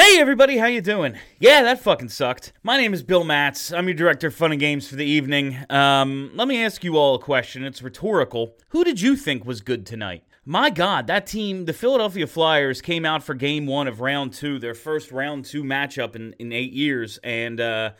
Hey everybody, how you doing? Yeah, that fucking sucked. My name is Bill Matz. I'm your director of fun and games for the evening. Um, let me ask you all a question. It's rhetorical. Who did you think was good tonight? My God, that team, the Philadelphia Flyers, came out for game one of round two, their first round two matchup in, in eight years, and uh,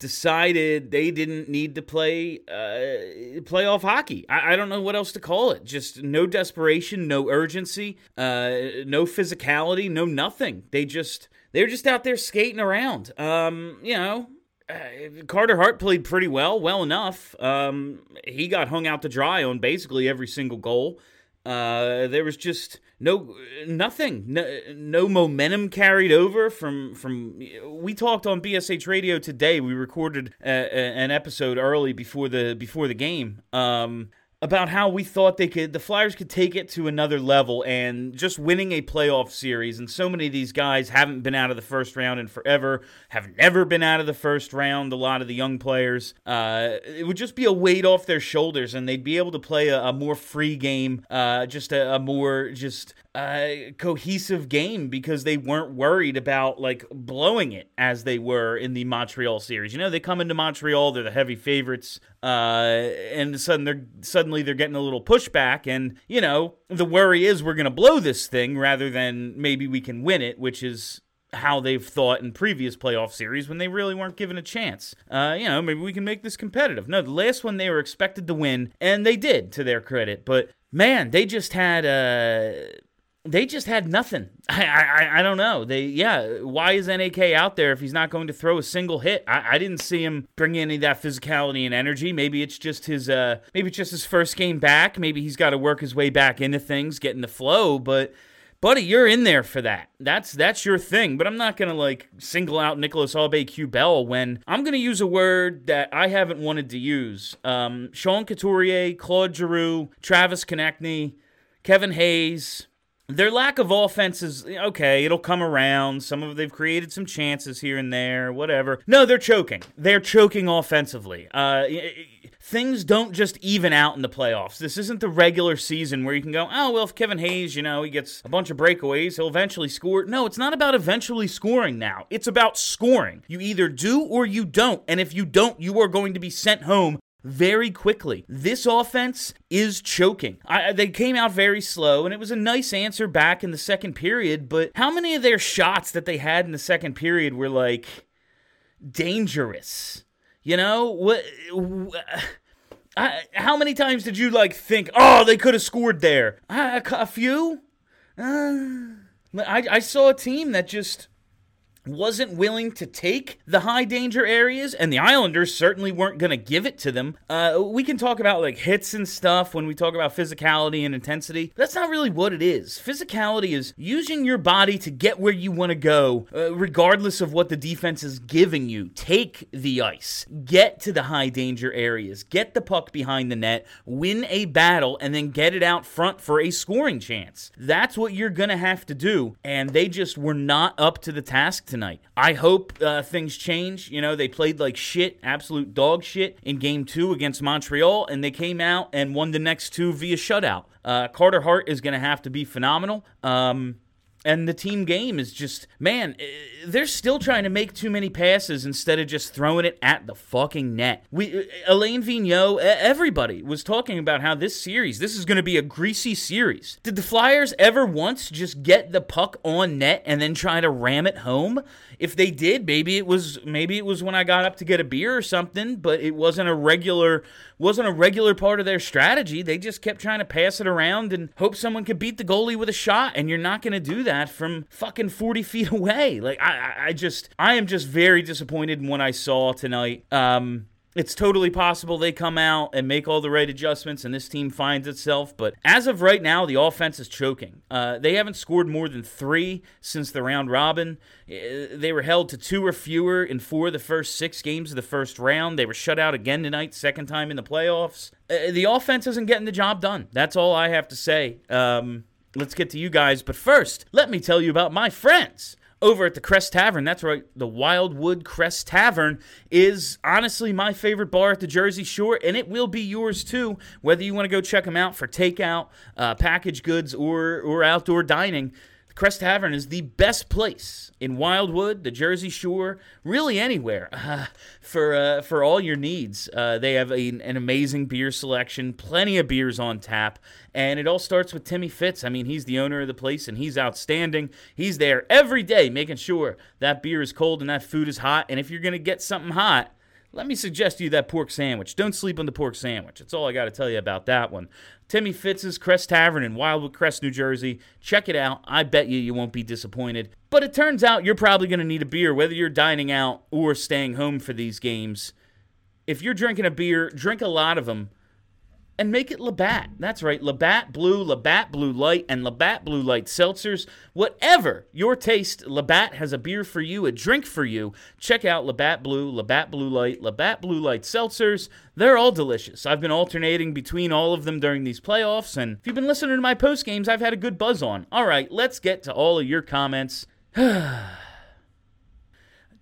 decided they didn't need to play uh, playoff hockey. I, I, don't know what else to call it. Just no desperation, no urgency, uh, no physicality, no nothing. They just they were just out there skating around. Um, you know, uh, Carter Hart played pretty well, well enough. Um, he got hung out to dry on basically every single goal. Uh, there was just no nothing, no, no momentum carried over from from. We talked on BSH Radio today. We recorded a, a, an episode early before the before the game. Um, about how we thought they could the Flyers could take it to another level and just winning a playoff series. And so many of these guys haven't been out of the first round in forever have never been out of the first round a lot of the young players. Uh, it would just be a weight off their shoulders and they'd be able to play a, a more free game uh, just a, a, more just uh, cohesive game because they weren't worried about like blowing it as they were in the Montreal series you know they come into Montreal they're the heavy favorites uh, and sudden they're suddenly they're getting a little pushback. And, you know, the worry is we're going to blow this thing rather than maybe we can win it, which is how they've thought in previous playoff series when they really weren't given a chance. Uh, you know, maybe we can make this competitive. No, the last one they were expected to win, and they did, to their credit. But man, they just had. Uh, they just had nothing. I, I I don't know. They yeah. Why is NAK out there if he's not going to throw a single hit? I, I didn't see him bring any of that physicality and energy. Maybe it's just his uh maybe it's just his first game back. Maybe he's got to work his way back into things, get in the flow. But buddy, you're in there for that. That's that's your thing. But I'm not gonna like single out Nicolas Aube-Kubel when I'm gonna use a word that I haven't wanted to use. Um, Sean Couturier, Claude Giroux, Travis Konecny, Kevin Hayes. Their lack of offense is okay. It'll come around. Some of they've created some chances here and there, whatever. No, they're choking. They're choking offensively. Uh, things don't just even out in the playoffs. This isn't the regular season where you can go, oh well, if Kevin Hayes, you know, he gets a bunch of breakaways, he'll eventually score. No, it's not about eventually scoring now. It's about scoring. You either do or you don't, and if you don't, you are going to be sent home very quickly. This offense is choking. I, they came out very slow, and it was a nice answer back in the second period. But how many of their shots that they had in the second period were like dangerous? You know what? I, how many times did you like think, oh, they could have scored there? a, a few. Uh, I, I saw a team that just wasn't willing to take the high danger areas, and the Islanders certainly weren't going to give it to them. Uh, we can talk about like hits and stuff when we talk about physicality and intensity. That's not really what it is. Physicality is using your body to get where you want to go, uh, regardless of what the defense is giving you. Take the ice, get to the high danger areas, get the puck behind the net, win a battle, and then get it out front for a scoring chance. That's what you're going to have to do, and they just were not up to the task tonight. I hope uh, things change. You know, they played like shit, absolute dog shit in game two against Montreal, and they came out and won the next two via shutout. Uh, Carter Hart is going to have to be phenomenal. Um, and the team game is just man eh, they're still trying to make too many passes instead of just throwing it at the fucking net. We eh, Alain Vigneault everybody was talking about how this series this is going to be a greasy series. Did the Flyers ever once just get the puck on net and then try to ram it home? If they did maybe it was maybe it was when I got up to get a beer or something but it wasn't a regular wasn't a regular part of their strategy. They just kept trying to pass it around and hope someone could beat the goalie with a shot and you're not going to do that that from fucking 40 feet away. Like, I, I just, I am just very disappointed in what I saw tonight. Um, it's totally possible they come out and make all the right adjustments and this team finds itself. But as of right now, the offense is choking. Uh, they haven't scored more than three since the round robin. Uh, they were held to two or fewer in four of the first six games of the first round. They were shut out again tonight, second time in the playoffs. Uh, the offense isn't getting the job done. That's all I have to say. Um, let's get to you guys. But first, let me tell you about my friends over at the Crest Tavern. That's right, the Wildwood Crest Tavern is honestly my favorite bar at the Jersey Shore, and it will be yours too, whether you want to go check them out for takeout, uh, packaged goods, or, or outdoor dining. Crest Tavern is the best place in Wildwood, the Jersey Shore, really anywhere uh, for uh, for all your needs. Uh, they have a, an amazing beer selection, plenty of beers on tap, and it all starts with Timmy Fitz. I mean, he's the owner of the place, and he's outstanding. He's there every day, making sure that beer is cold and that food is hot. And if you're gonna get something hot, let me suggest to you that pork sandwich. Don't sleep on the pork sandwich. That's all I got to tell you about that one. Timmy Fitz's Crest Tavern in Wildwood Crest, New Jersey. Check it out. I bet you you won't be disappointed. But it turns out you're probably going to need a beer, whether you're dining out or staying home for these games. If you're drinking a beer, drink a lot of them and make it Labatt. That's right, Labatt Blue, Labatt Blue Light, and Labatt Blue Light seltzers. Whatever your taste, Labatt has a beer for you, a drink for you. Check out Labatt Blue, Labatt Blue Light, Labatt Blue Light seltzers. They're all delicious. I've been alternating between all of them during these playoffs, and if you've been listening to my post games, I've had a good buzz on. All right, let's get to all of your comments.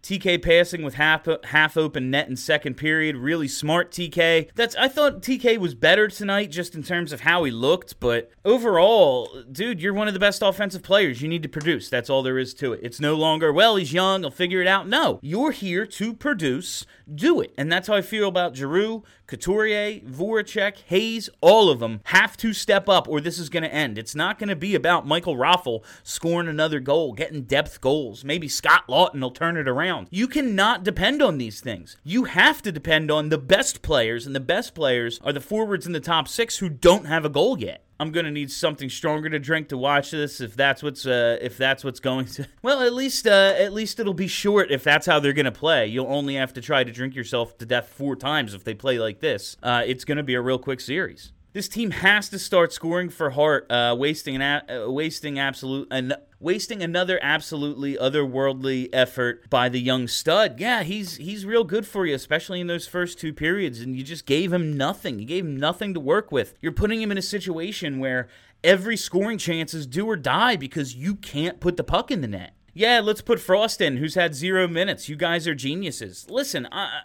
TK passing with half half open net in second period. Really smart TK. That's I thought TK was better tonight just in terms of how he looked, but overall, dude, you're one of the best offensive players. You need to produce. That's all there is to it. It's no longer, well, he's young, he'll figure it out. No. You're here to produce. Do it. And that's how I feel about Giroux, Couturier, Voracek, Hayes, all of them have to step up or this is going to end. It's not going to be about Michael Raffl scoring another goal, getting depth goals. Maybe Scott Laughton will turn it around. You cannot depend on these things. You have to depend on the best players, and the best players are the forwards in the top six who don't have a goal yet. I'm gonna need something stronger to drink to watch this. If that's what's uh, if that's what's going to, well, at least uh, at least it'll be short. If that's how they're gonna play, you'll only have to try to drink yourself to death four times if they play like this. Uh, it's gonna be a real quick series. This team has to start scoring for Hart, uh, wasting an a- uh, wasting absolute an- wasting another absolutely otherworldly effort by the young stud. Yeah, he's he's real good for you, especially in those first two periods, and you just gave him nothing. You gave him nothing to work with. You're putting him in a situation where every scoring chance is do or die because you can't put the puck in the net. Yeah, let's put Frost in, who's had zero minutes. You guys are geniuses. Listen, I,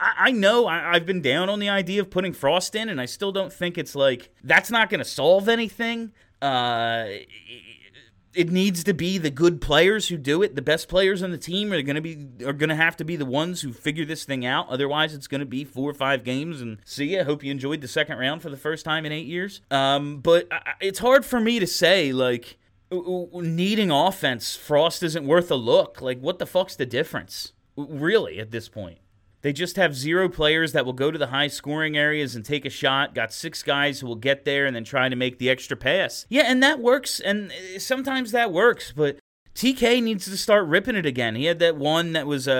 I, know I, have been down on the idea of putting Frost in, and I still don't think it's like that's not going to solve anything. Uh, it needs to be the good players who do it. The best players on the team are going to be are going to have to be the ones who figure this thing out. Otherwise, it's going to be four or five games. And see ya. Hope you enjoyed the second round for the first time in eight years. Um, but it's hard for me to say like needing offense. Frost isn't worth a look. Like, what the fuck's the difference? Really, at this point. They just have zero players that will go to the high scoring areas and take a shot. Got six guys who will get there and then try to make the extra pass. Yeah, and that works. And uh, sometimes that works, but TK needs to start ripping it again. He had that one that was a,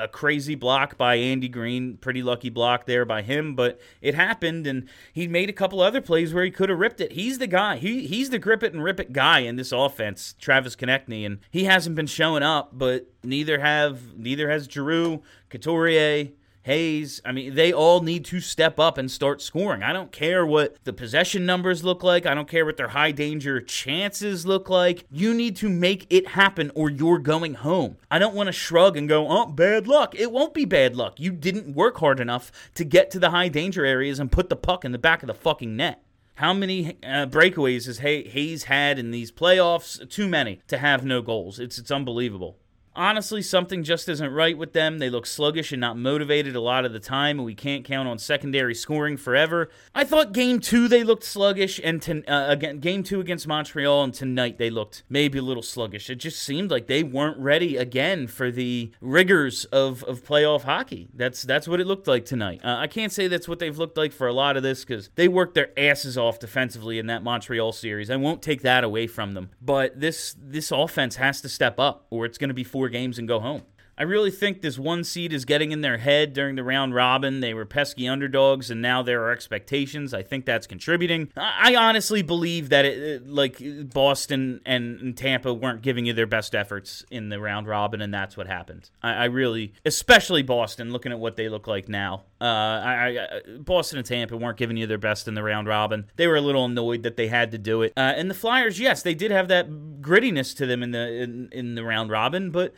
a, a, crazy block by Andy Greene, pretty lucky block there by him, but it happened, and he made a couple other plays where he could have ripped it. He's the guy. He he's the grip it and rip it guy in this offense, Travis Konecny, and he hasn't been showing up, but neither have neither has Giroux, Couturier, Hayes, I mean, they all need to step up and start scoring. I don't care what the possession numbers look like. I don't care what their high danger chances look like. You need to make it happen or you're going home. I don't want to shrug and go, oh, bad luck. It won't be bad luck. You didn't work hard enough to get to the high danger areas and put the puck in the back of the fucking net. How many uh, breakaways has Hayes had in these playoffs? Too many to have no goals. It's it's unbelievable. Honestly, something just isn't right with them. They look sluggish and not motivated a lot of the time, and we can't count on secondary scoring forever. I thought game two they looked sluggish, and to, uh, again game two against Montreal, and tonight they looked maybe a little sluggish. It just seemed like they weren't ready again for the rigors of, of playoff hockey. That's that's what it looked like tonight. Uh, I can't say that's what they've looked like for a lot of this because they worked their asses off defensively in that Montreal series. I won't take that away from them, but this this offense has to step up, or it's going to be four games and go home. I really think this one seed is getting in their head during the round robin. They were pesky underdogs, and now there are expectations. I think that's contributing. I honestly believe that it, like Boston and Tampa weren't giving you their best efforts in the round robin, and that's what happened. I, I really, especially Boston, looking at what they look like now. Uh, I, Boston and Tampa weren't giving you their best in the round robin. They were a little annoyed that they had to do it. Uh, and the Flyers, yes, they did have that grittiness to them in the in, in the round robin, but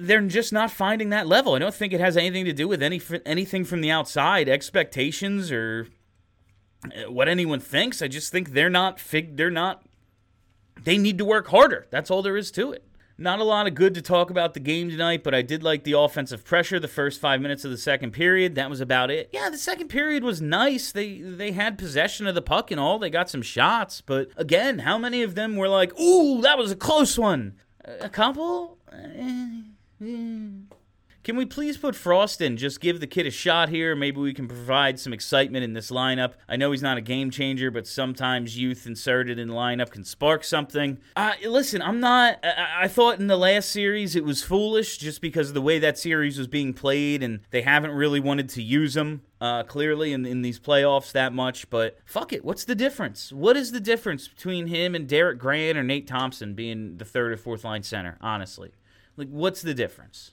they're just not finding that level. I don't think it has anything to do with any anything from the outside, expectations or uh, what anyone thinks. I just think they're not fig they're not they need to work harder. That's all there is to it. Not a lot of good to talk about the game tonight, but I did like the offensive pressure the first 5 minutes of the second period. That was about it. Yeah, the second period was nice. They they had possession of the puck and all. They got some shots, but again, how many of them were like, "Ooh, that was a close one." A couple? Can we please put Frost in? Just give the kid a shot here. Maybe we can provide some excitement in this lineup. I know he's not a game changer, but sometimes youth inserted in the lineup can spark something. Uh, listen, I'm not. I, I thought in the last series it was foolish just because of the way that series was being played, and they haven't really wanted to use him uh, clearly in, in these playoffs that much. But fuck it. What's the difference? What is the difference between him and Derek Grant or Nate Thompson being the third or fourth line center, honestly? Like, what's the difference?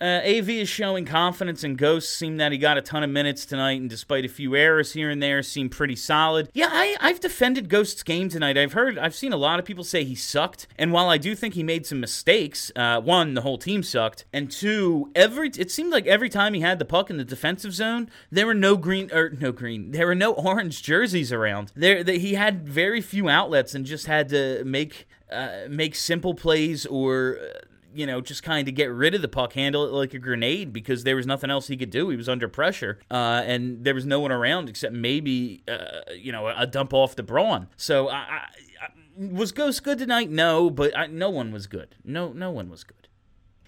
Uh, AV is showing confidence in Ghost. Seemed that he got a ton of minutes tonight, and despite a few errors here and there, seemed pretty solid. Yeah, I, I've defended Ghost's game tonight. I've heard, I've seen a lot of people say he sucked, and while I do think he made some mistakes, uh, one, the whole team sucked, and two, every it seemed like every time he had the puck in the defensive zone, there were no green or no green, there were no orange jerseys around. There, the, he had very few outlets and just had to make uh, make simple plays or uh, you know, just kind of get rid of the puck, handle it like a grenade because there was nothing else he could do. He was under pressure, uh, and there was no one around except maybe, uh, you know, a dump off the Braun. So I, I, I, was Ghost good tonight? No, but no one was good. No, no one was good.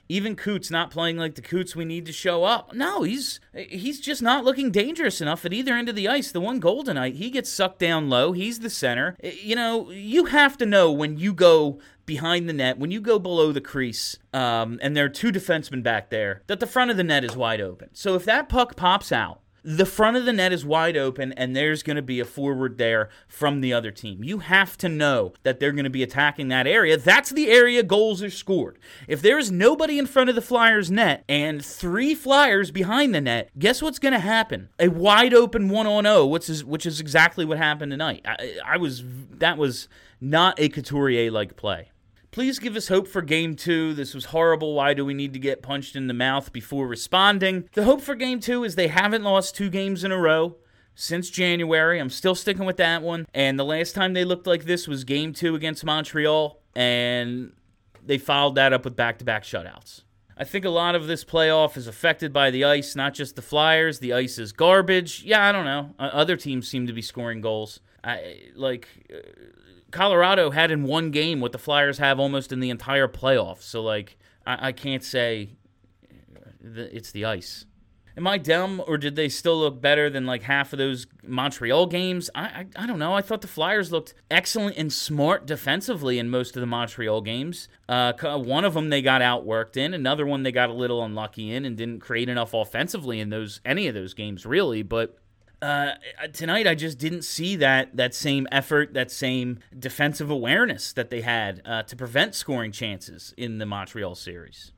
Even Coots not playing like the Coots we need to show up. No, he's he's just not looking dangerous enough at either end of the ice. The one goal tonight, he gets sucked down low. He's the center. You know, you have to know when you go behind the net, when you go below the crease, um, and there are two defensemen back there, that the front of the net is wide open. So if that puck pops out, the front of the net is wide open and there's going to be a forward there from the other team. You have to know that they're going to be attacking that area. That's the area goals are scored. If there is nobody in front of the Flyers net and three Flyers behind the net, guess what's going to happen? A wide open 1 on 0, which is which is exactly what happened tonight. I, I was that was not a Couturier like play. Please give us hope for game two. This was horrible. Why do we need to get punched in the mouth before responding? The hope for game two is they haven't lost two games in a row since January. I'm still sticking with that one. And the last time they looked like this was game two against Montreal, and they followed that up with back to back shutouts. I think a lot of this playoff is affected by the ice, not just the Flyers. The ice is garbage. Yeah, I don't know. Other teams seem to be scoring goals. I like uh, Colorado had in one game what the Flyers have almost in the entire playoffs. So like, I, I can't say it's the ice. Am I dumb, or did they still look better than like half of those Montreal games? I, I, I don't know. I thought the Flyers looked excellent and smart defensively in most of the Montreal games. Uh, one of them they got outworked in. Another one they got a little unlucky in and didn't create enough offensively in those any of those games really. But uh, tonight I just didn't see that that same effort, that same defensive awareness that they had uh, to prevent scoring chances in the Montreal series.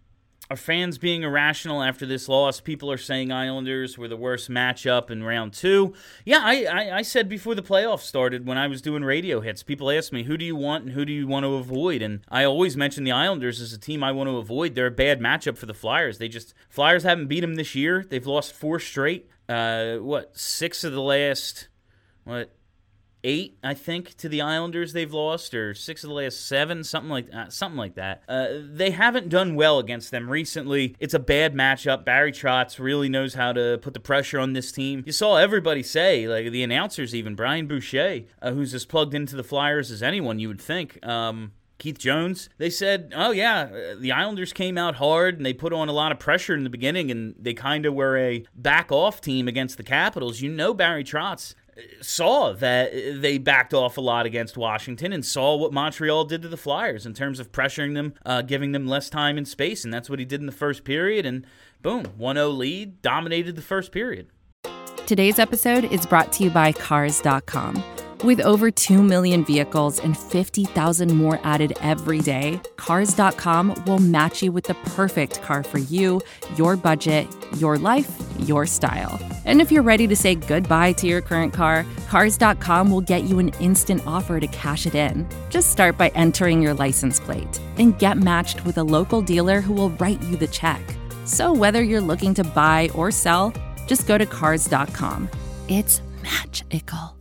Are fans being irrational after this loss? People are saying Islanders were the worst matchup in round two. Yeah, I, I, I said before the playoffs started when I was doing radio hits, people asked me, who do you want and who do you want to avoid? And I always mention the Islanders as a team I want to avoid. They're a bad matchup for the Flyers. They just, Flyers haven't beat them this year. They've lost four straight uh, what six of the last what eight, I think, to the Islanders they've lost, or six of the last seven, something like that. Something like that. Uh, they haven't done well against them recently. It's a bad matchup. Barry Trotz really knows how to put the pressure on this team. You saw everybody say, like the announcers, even Brian Boucher, uh, who's as plugged into the Flyers as anyone you would think. Um, Keith Jones, they said, oh, yeah, uh, the Islanders came out hard and they put on a lot of pressure in the beginning and they kind of were a back off team against the Capitals. You know, Barry Trotz saw that they backed off a lot against Washington and saw what Montreal did to the Flyers in terms of pressuring them, uh, giving them less time and space. And that's what he did in the first period. And boom, 1 0 lead, dominated the first period. Today's episode is brought to you by Cars.com. With over 2 million vehicles and 50,000 more added every day, Cars.com will match you with the perfect car for you, your budget, your life, your style. And if you're ready to say goodbye to your current car, Cars.com will get you an instant offer to cash it in. Just start by entering your license plate and get matched with a local dealer who will write you the check. So whether you're looking to buy or sell, just go to Cars.com. It's magical.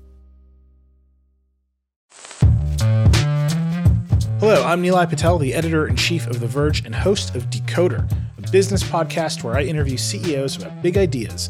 Hello, I'm Nilay Patel, the editor in chief of The Verge and host of Decoder, a business podcast where I interview CEOs about big ideas,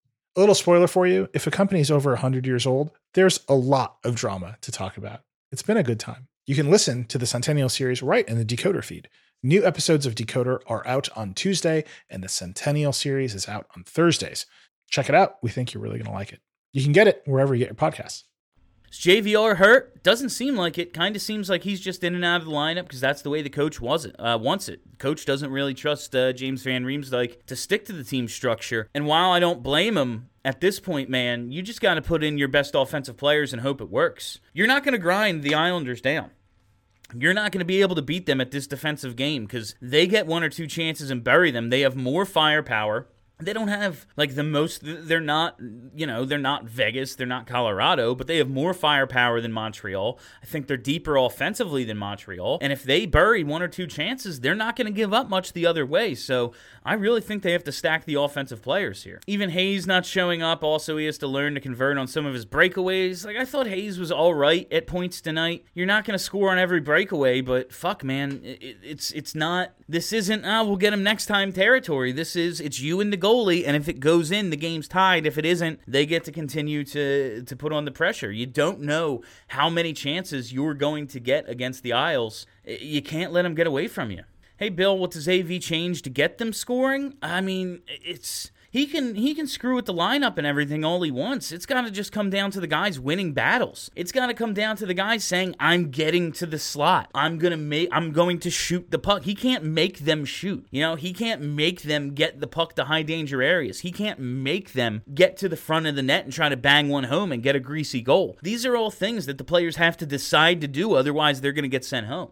A little spoiler for you if a company is over 100 years old, there's a lot of drama to talk about. It's been a good time. You can listen to the Centennial series right in the Decoder feed. New episodes of Decoder are out on Tuesday, and the Centennial series is out on Thursdays. Check it out. We think you're really going to like it. You can get it wherever you get your podcasts. Is JVR hurt? Doesn't seem like it. Kind of seems like he's just in and out of the lineup because that's the way the coach was it, uh, wants it. Coach doesn't really trust uh, James Van Riemsdyk to stick to the team structure. And while I don't blame him at this point, man, you just got to put in your best offensive players and hope it works. You're not going to grind the Islanders down. You're not going to be able to beat them at this defensive game because they get one or two chances and bury them. They have more firepower they don't have like the most they're not you know they're not vegas they're not colorado but they have more firepower than montreal. I think they're deeper offensively than montreal. And if they bury one or two chances they're not going to give up much the other way. So i really think they have to stack the offensive players here. Even hayes not showing up also he has to learn to convert on some of his breakaways. Like i thought hayes was all right at points tonight. You're not going to score on every breakaway but fuck man it, it's it's not this isn't ah we'll get him next time territory. This is it's you and the goal goalie, and if it goes in, the game's tied. If it isn't, they get to continue to to put on the pressure. You don't know how many chances you're going to get against the Isles. You can't let them get away from you. Hey, Bill, what does AV change to get them scoring? I mean, it's he can he can screw with the lineup and everything all he wants. It's got to just come down to the guys winning battles. It's got to come down to the guys saying, "I'm getting to the slot. I'm gonna make. I'm going to shoot the puck." He can't make them shoot. You know, he can't make them get the puck to high danger areas. He can't make them get to the front of the net and try to bang one home and get a greasy goal. These are all things that the players have to decide to do. Otherwise, they're to get sent home.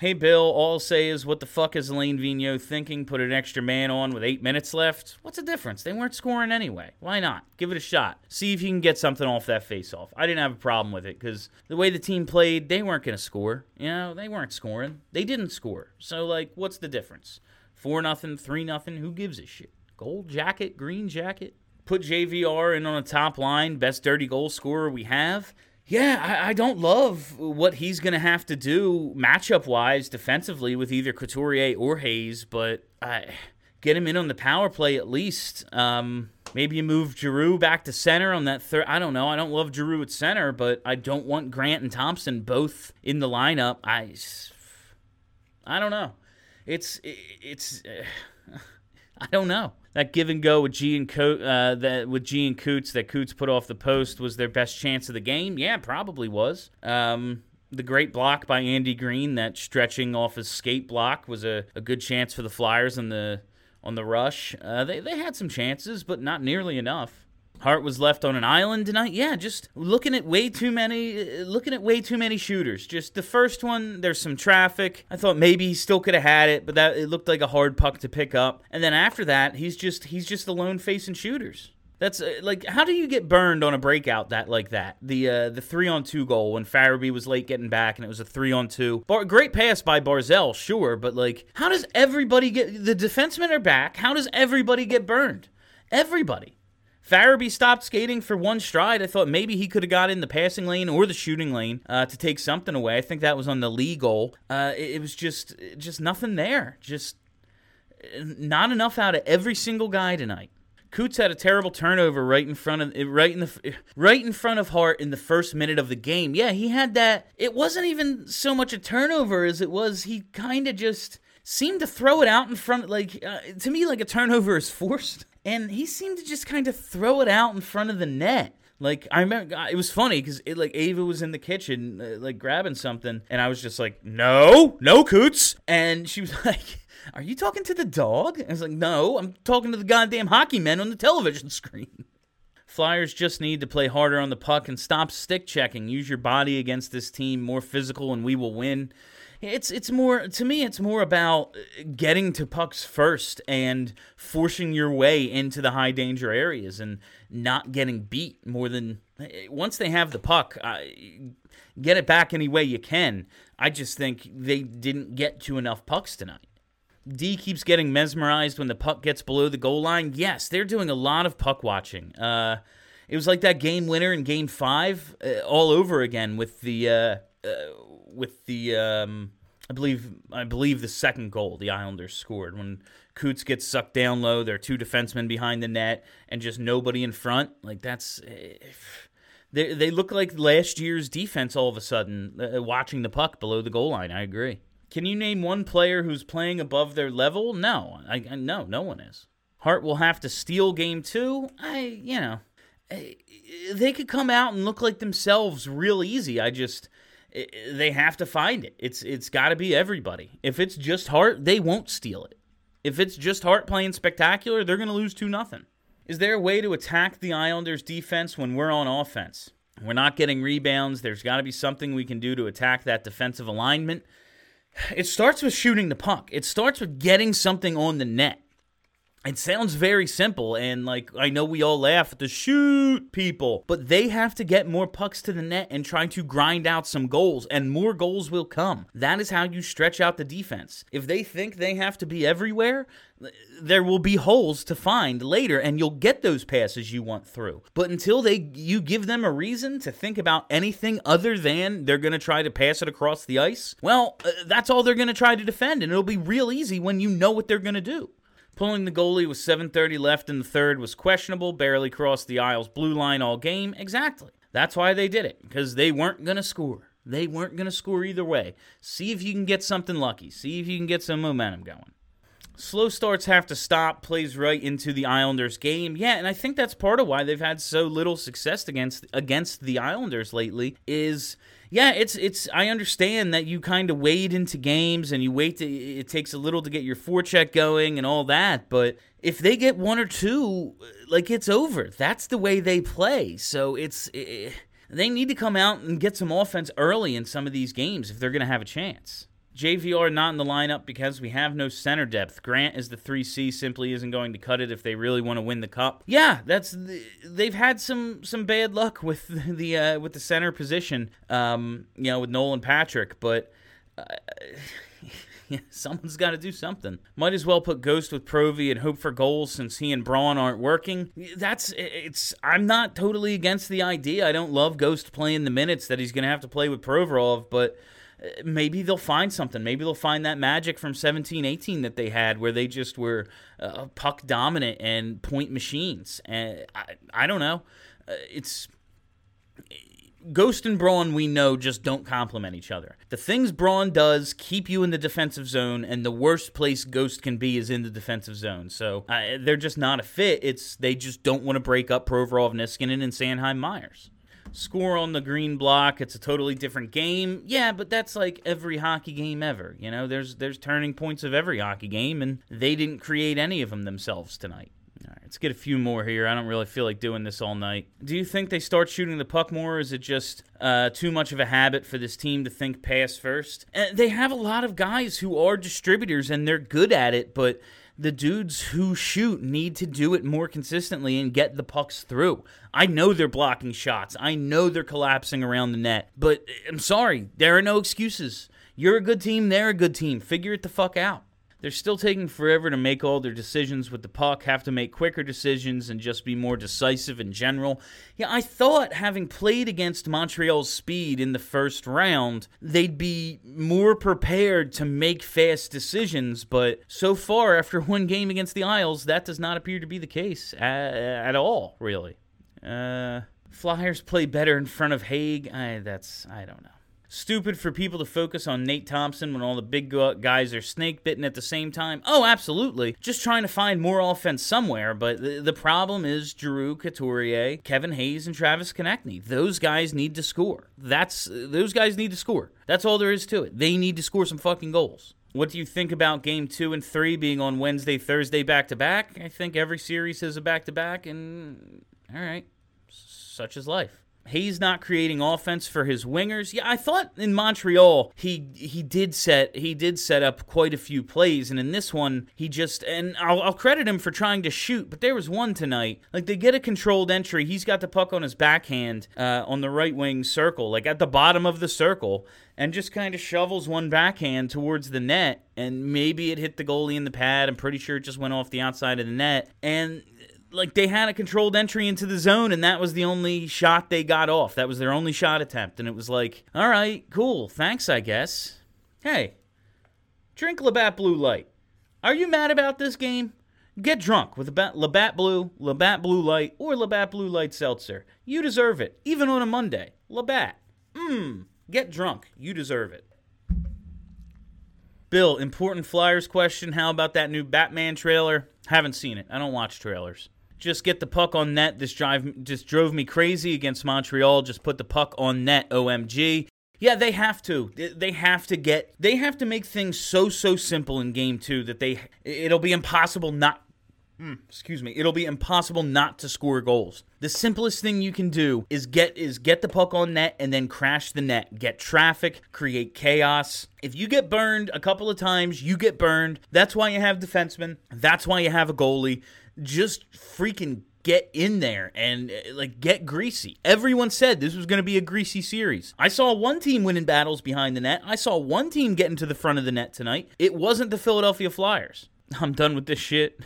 Hey, Bill, all I'll say is what the fuck is Alain Vigneault thinking? Put an extra man on with eight minutes left? What's the difference? They weren't scoring anyway. Why not? Give it a shot. See if you can get something off that face-off. I didn't have a problem with it because the way the team played, they weren't going to score. You know, they weren't scoring. They didn't score. So, like, what's the difference? 4 nothing, 3 nothing. who gives a shit? Gold jacket, green jacket? Put JVR in on the top line, best dirty goal scorer we have yeah, I, I, don't love what he's going to have to do matchup wise defensively with either Couturier or Hayes, but I get him in on the power play at least. Um, maybe you move Giroux back to center on that third. I don't know. I don't love Giroux at center, but I don't want Grant and Thompson both in the lineup. I, I don't know. It's it's. Uh, I don't know that give and go with G and Co- uh, that with G and Coots that Coots put off the post was their best chance of the game. Yeah, probably was. Um, the great block by Andy Greene, that stretching off his skate block, was a, a good chance for the Flyers on the on the rush. Uh, they they had some chances, but not nearly enough. Hart was left on an island tonight. Yeah, just looking at way too many, looking at way too many shooters. Just the first one, there's some traffic. I thought maybe he still could have had it, but that it looked like a hard puck to pick up. And then after that, he's just he's just the lone facing shooters. That's uh, like, how do you get burned on a breakout that like that? The uh, the three on two goal when Farabee was late getting back and it was a three on two. Bar- great pass by Barzal, sure, but like, how does everybody get the defensemen are back? How does everybody get burned? Everybody. Farabee stopped skating for one stride. I thought maybe he could have got in the passing lane or the shooting lane uh, to take something away. I think that was on the Lee goal. Uh, it, it was just just nothing there. Just not enough out of every single guy tonight. Coots had a terrible turnover right in front of right in the right in front of Hart in the first minute of the game. Yeah, he had that. It wasn't even so much a turnover as it was he kind of just seemed to throw it out in front. Like uh, to me, like a turnover is forced and he seemed to just kind of throw it out in front of the net. Like I remember, it was funny because like Ava was in the kitchen uh, like grabbing something, and I was just like, "No, no, Coots," and she was like. Are you talking to the dog? I was like, no, I'm talking to the goddamn hockey men on the television screen. Flyers just need to play harder on the puck and stop stick checking. Use your body against this team, more physical, and we will win. It's it's more to me. It's more about getting to pucks first and forcing your way into the high danger areas and not getting beat more than once they have the puck. get it back any way you can. I just think they didn't get to enough pucks tonight. D keeps getting mesmerized when the puck gets below the goal line. Yes, they're doing a lot of puck watching. Uh, it was like that game winner in Game Five uh, all over again with the uh, uh with the um, I believe I believe the second goal the Islanders scored when Coots gets sucked down low. There are two defensemen behind the net and just nobody in front. Like that's eh, they they look like last year's defense all of a sudden uh, watching the puck below the goal line. I agree. Can you name one player who's playing above their level? No, I, I no, no one is. Hart will have to steal game two. I you know they could come out and look like themselves real easy. I just they have to find it. It's it's got to be everybody. If it's just Hart, they won't steal it. If it's just Hart playing spectacular, they're going to lose 2 nothing. Is there a way to attack the Islanders defense when we're on offense? We're not getting rebounds. There's got to be something we can do to attack that defensive alignment. It starts with shooting the puck. It starts with getting something on the net. It sounds very simple, and like I know we all laugh at the shoot people, but they have to get more pucks to the net and try to grind out some goals, and more goals will come. That is how you stretch out the defense. If they think they have to be everywhere, there will be holes to find later, and you'll get those passes you want through. But until they you give them a reason to think about anything other than they're going to try to pass it across the ice, well, uh, that's all they're going to try to defend, and it'll be real easy when you know what they're going to do. Pulling the goalie with 7:30 left in the third was questionable. Barely crossed the Isles blue line all game. Exactly. That's why they did it because they weren't going to score. They weren't going to score either way. See if you can get something lucky. See if you can get some momentum going. Slow starts have to stop, plays right into the Islanders game. Yeah, and I think that's part of why they've had so little success against against the Islanders lately is yeah, it's it's. I understand that you kind of wade into games and you wait. To, it takes a little to get your forecheck going and all that. But if they get one or two, like it's over. That's the way they play. So it's it, they need to come out and get some offense early in some of these games if they're going to have a chance. JVR not in the lineup because we have no center depth. Grant is the 3C simply isn't going to cut it if they really want to win the cup. Yeah, that's the, they've had some some bad luck with the uh, with the center position. Um, you know, with Nolan Patrick, but uh, someone's got to do something. Might as well put Ghost with Provy and hope for goals since he and Braun aren't working. That's it's. I'm not totally against the idea. I don't love Ghost playing the minutes that he's going to have to play with Provorov, but maybe they'll find something. Maybe they'll find that magic from 17 18 that they had where they just were uh, puck dominant and point machines. And I, I don't know. Uh, it's. Ghost and Braun, we know, just don't complement each other. The things Braun does keep you in the defensive zone, and the worst place Ghost can be is in the defensive zone. So uh, they're just not a fit. It's they just don't want to break up Provorov, Niskanen, and Sanheim Myers score on the Greene block. It's a totally different game. Yeah, but that's like every hockey game ever. You know, there's there's turning points of every hockey game, and they didn't create any of them themselves tonight. All right, let's get a few more here. I don't really feel like doing this all night. Do you think they start shooting the puck more, or is it just uh, too much of a habit for this team to think pass first? Uh, they have a lot of guys who are distributors and they're good at it, but the dudes who shoot need to do it more consistently and get the pucks through. I know they're blocking shots. I know they're collapsing around the net, but eh, I'm sorry, there are no excuses. You're a good team, they're a good team. Figure it the fuck out. They're still taking forever to make all their decisions with the puck, have to make quicker decisions and just be more decisive in general. Yeah, I thought having played against Montreal's speed in the first round, they'd be more prepared to make fast decisions, but so far, after one game against the Isles, that does not appear to be the case at, at all, really. Uh, Flyers play better in front of Hague. I, that's, I don't know. Stupid for people to focus on Nate Thompson when all the big guys are snake bitten at the same time. Oh, absolutely. Just trying to find more offense somewhere, but the, problem is Giroux, Couturier, Kevin Hayes, and Travis Konecny. Those guys need to score. That's those guys need to score. That's all there is to it. They need to score some fucking goals. What do you think about game two and three being on Wednesday, Thursday back to back? I think every series has a back to back, and all right, such is life. He's not creating offense for his wingers. Yeah, I thought in Montreal he he did set he did set up quite a few plays, and in this one he just and I'll, I'll credit him for trying to shoot. But there was one tonight, like they get a controlled entry. He's got the puck on his backhand uh, on the right wing circle, like at the bottom of the circle, and just kind of shovels one backhand towards the net, and maybe it hit the goalie in the pad. I'm pretty sure it just went off the outside of the net, and like they had a controlled entry into the zone and that was the only shot they got off. That was their only shot attempt and it was like, "All right, cool. Thanks, I guess." Hey, drink Labatt Blue Light. Are you mad about this game? Get drunk with Labatt Blue, Labatt Blue Light, or Labatt Blue Light Seltzer. You deserve it, even on a Monday. Labatt. Mmm. Get drunk. You deserve it. Bill, important Flyers question. How about that new Batman trailer? Haven't seen it. I don't watch trailers just get the puck on net. This drive just drove me crazy against Montreal. Just put the puck on net. OMG. Yeah, they have to. They have to get. They have to make things so so simple in game two that they. It'll be impossible not. Mm, excuse me. It'll be impossible not to score goals. The simplest thing you can do is get is get the puck on net and then crash the net. Get traffic, create chaos. If you get burned a couple of times, you get burned. That's why you have defensemen. That's why you have a goalie just freaking get in there and uh, like get greasy. Everyone said this was going to be a greasy series. I saw one team winning battles behind the net. I saw one team getting to the front of the net tonight. It wasn't the Philadelphia Flyers. I'm done with this shit.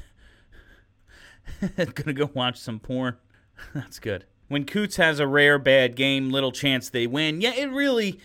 Gonna go watch some porn. That's good. When Coots has a rare bad game, little chance they win. Yeah, it really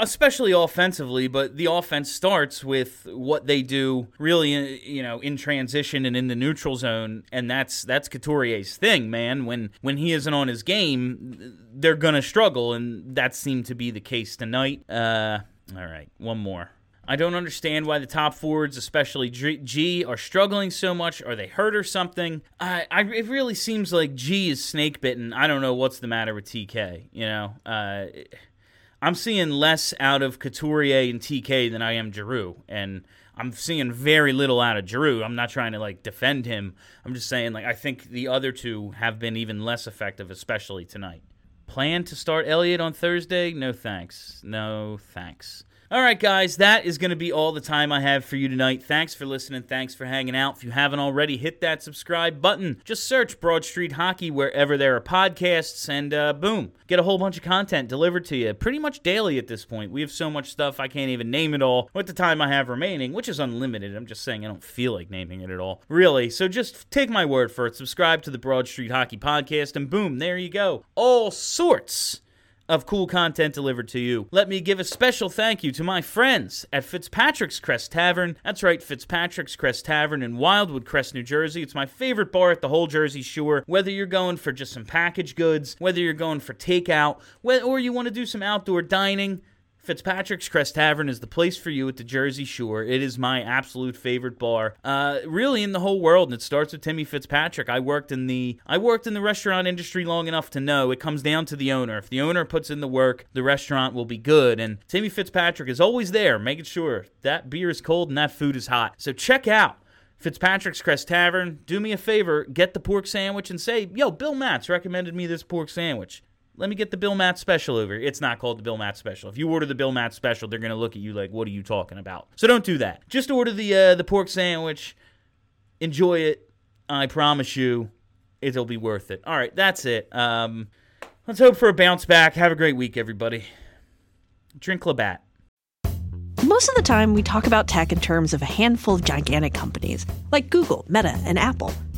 especially offensively, but the offense starts with what they do really, uh, you know, in transition and in the neutral zone, and that's that's Couturier's thing, man. When when he isn't on his game, they're gonna struggle, and that seemed to be the case tonight. Uh, all right, one more. I don't understand why the top forwards, especially G, are struggling so much. Are they hurt or something? I, I it really seems like G is snake bitten. I don't know what's the matter with TK. You know, uh, I'm seeing less out of Couturier and TK than I am Giroux, and I'm seeing very little out of Giroux. I'm not trying to like defend him. I'm just saying like I think the other two have been even less effective, especially tonight. Plan to start Elliott on Thursday? No thanks. No thanks. All right, guys, that is going to be all the time I have for you tonight. Thanks for listening. Thanks for hanging out. If you haven't already, hit that subscribe button. Just search Broad Street Hockey wherever there are podcasts, and uh, boom, get a whole bunch of content delivered to you pretty much daily at this point. We have so much stuff, I can't even name it all with the time I have remaining, which is unlimited. I'm just saying I don't feel like naming it at all. Really. So just take my word for it. Subscribe to the Broad Street Hockey Podcast, and boom, there you go. All sorts of cool content delivered to you. Let me give a special thank you to my friends at Fitzpatrick's Crest Tavern. That's right, Fitzpatrick's Crest Tavern in Wildwood Crest, New Jersey. It's my favorite bar at the whole Jersey Shore. Whether you're going for just some packaged goods, whether you're going for takeout, or you want to do some outdoor dining, Fitzpatrick's Crest Tavern is the place for you at the Jersey Shore. It is my absolute favorite bar, uh, really in the whole world. And it starts with Timmy Fitzpatrick. I worked in the I worked in the restaurant industry long enough to know it comes down to the owner. If the owner puts in the work, the restaurant will be good. And Timmy Fitzpatrick is always there, making sure that beer is cold and that food is hot. So check out Fitzpatrick's Crest Tavern, do me a favor, get the pork sandwich and say, yo, Bill Matz recommended me this pork sandwich. Let me get the Bill Matz special over. It's not called the Bill Matz special. If you order the Bill Matz special, they're gonna look at you like, "What are you talking about?" So don't do that. Just order the uh, the pork sandwich. Enjoy it. I promise you, it'll be worth it. All right, that's it. Um, let's hope for a bounce back. Have a great week, everybody. Drink Labatt. Most of the time, we talk about tech in terms of a handful of gigantic companies like Google, Meta, and Apple.